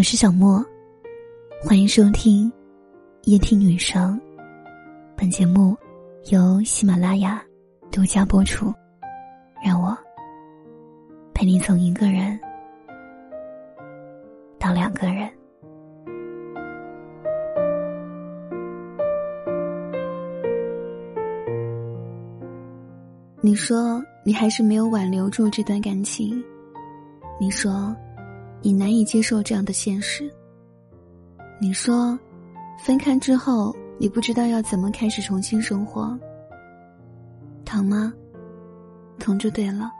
我是小莫，欢迎收听夜听女生。本节目由喜马拉雅独家播出。让我陪你从一个人到两个人。你说你还是没有挽留住这段感情，你说。你难以接受这样的现实。你说，分开之后，你不知道要怎么开始重新生活。疼吗？疼就对了。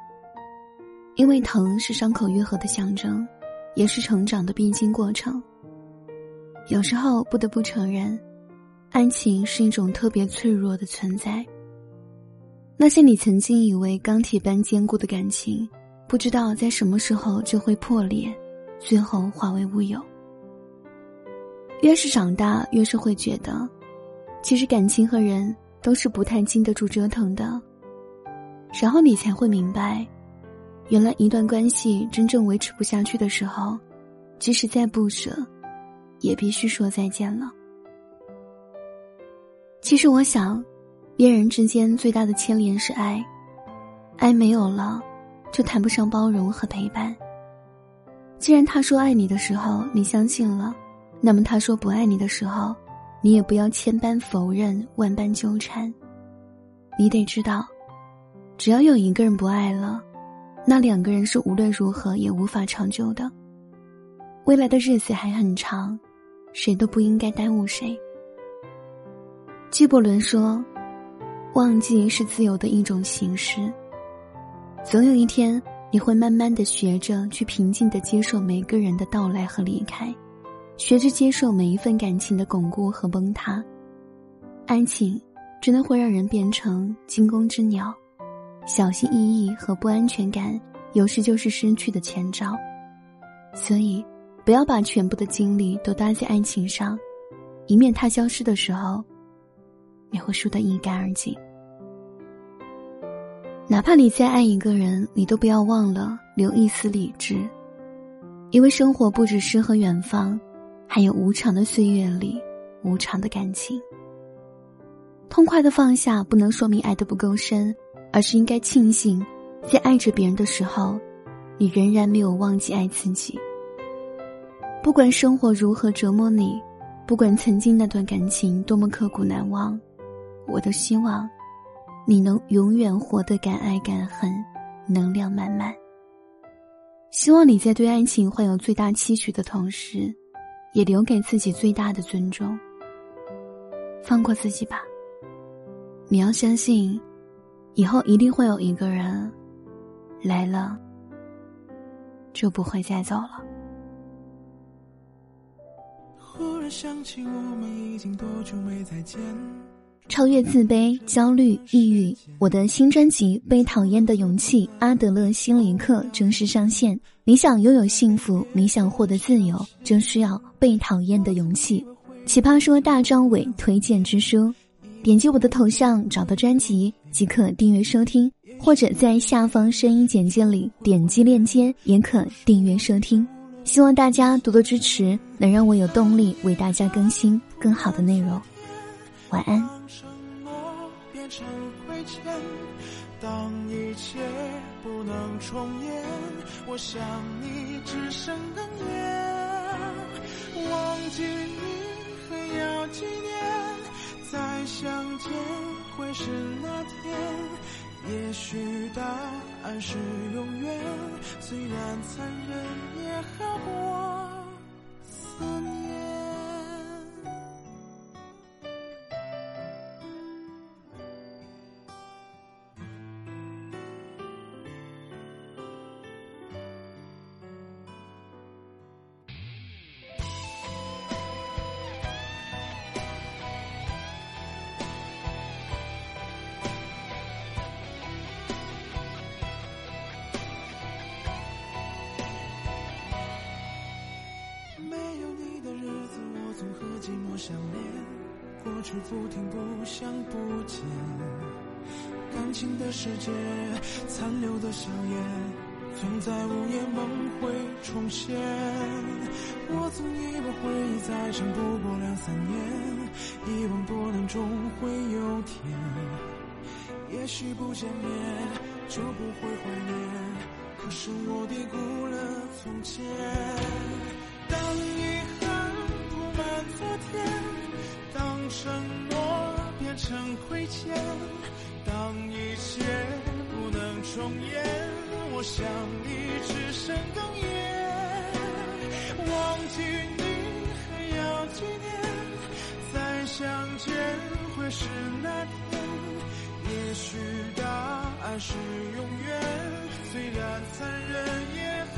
因为疼是伤口愈合的象征，也是成长的必经过程。有时候不得不承认，爱情是一种特别脆弱的存在。那些你曾经以为钢铁般坚固的感情，不知道在什么时候就会破裂。最后化为乌有。越是长大，越是会觉得，其实感情和人都是不太经得住折腾的。然后你才会明白，原来一段关系真正维持不下去的时候，即使再不舍，也必须说再见了。其实我想，恋人之间最大的牵连是爱，爱没有了，就谈不上包容和陪伴。既然他说爱你的时候你相信了，那么他说不爱你的时候，你也不要千般否认万般纠缠。你得知道，只要有一个人不爱了，那两个人是无论如何也无法长久的。未来的日子还很长，谁都不应该耽误谁。纪伯伦说：“忘记是自由的一种形式。”总有一天。你会慢慢的学着去平静的接受每个人的到来和离开，学着接受每一份感情的巩固和崩塌。爱情真的会让人变成惊弓之鸟，小心翼翼和不安全感有时就是失去的前兆。所以，不要把全部的精力都搭在爱情上，以免它消失的时候，你会输得一干二净。哪怕你再爱一个人，你都不要忘了留一丝理智，因为生活不止诗和远方，还有无常的岁月里无常的感情。痛快的放下，不能说明爱的不够深，而是应该庆幸，在爱着别人的时候，你仍然没有忘记爱自己。不管生活如何折磨你，不管曾经那段感情多么刻骨难忘，我都希望。你能永远活得敢爱敢恨，能量满满。希望你在对爱情怀有最大期许的同时，也留给自己最大的尊重。放过自己吧。你要相信，以后一定会有一个人来了，就不会再走了。忽然想起我们已经多久没再见。超越自卑、焦虑、抑郁，我的新专辑《被讨厌的勇气》阿德勒心理课正式上线。你想拥有幸福，你想获得自由，就需要被讨厌的勇气。奇葩说大张伟推荐之书，点击我的头像找到专辑即可订阅收听，或者在下方声音简介里点击链接也可订阅收听。希望大家多多支持，能让我有动力为大家更新更好的内容。晚安。成亏欠，当一切不能重演，我想你只剩哽咽。忘记你还要几年，再相见会是那天。也许答案是永远，虽然残忍寂寞相连，过去不停不想不见，感情的世界，残留的笑颜，总在午夜梦会重现。我曾以为回忆再长不过两三年，一往多难终会有天。也许不见面就不会怀念，可是我低估了从前。当你和昨天，当承诺变成亏欠，当一切不能重演，我想你只剩哽咽。忘记你还要几年，再相见会是那天。也许答案是永远，虽然残忍也。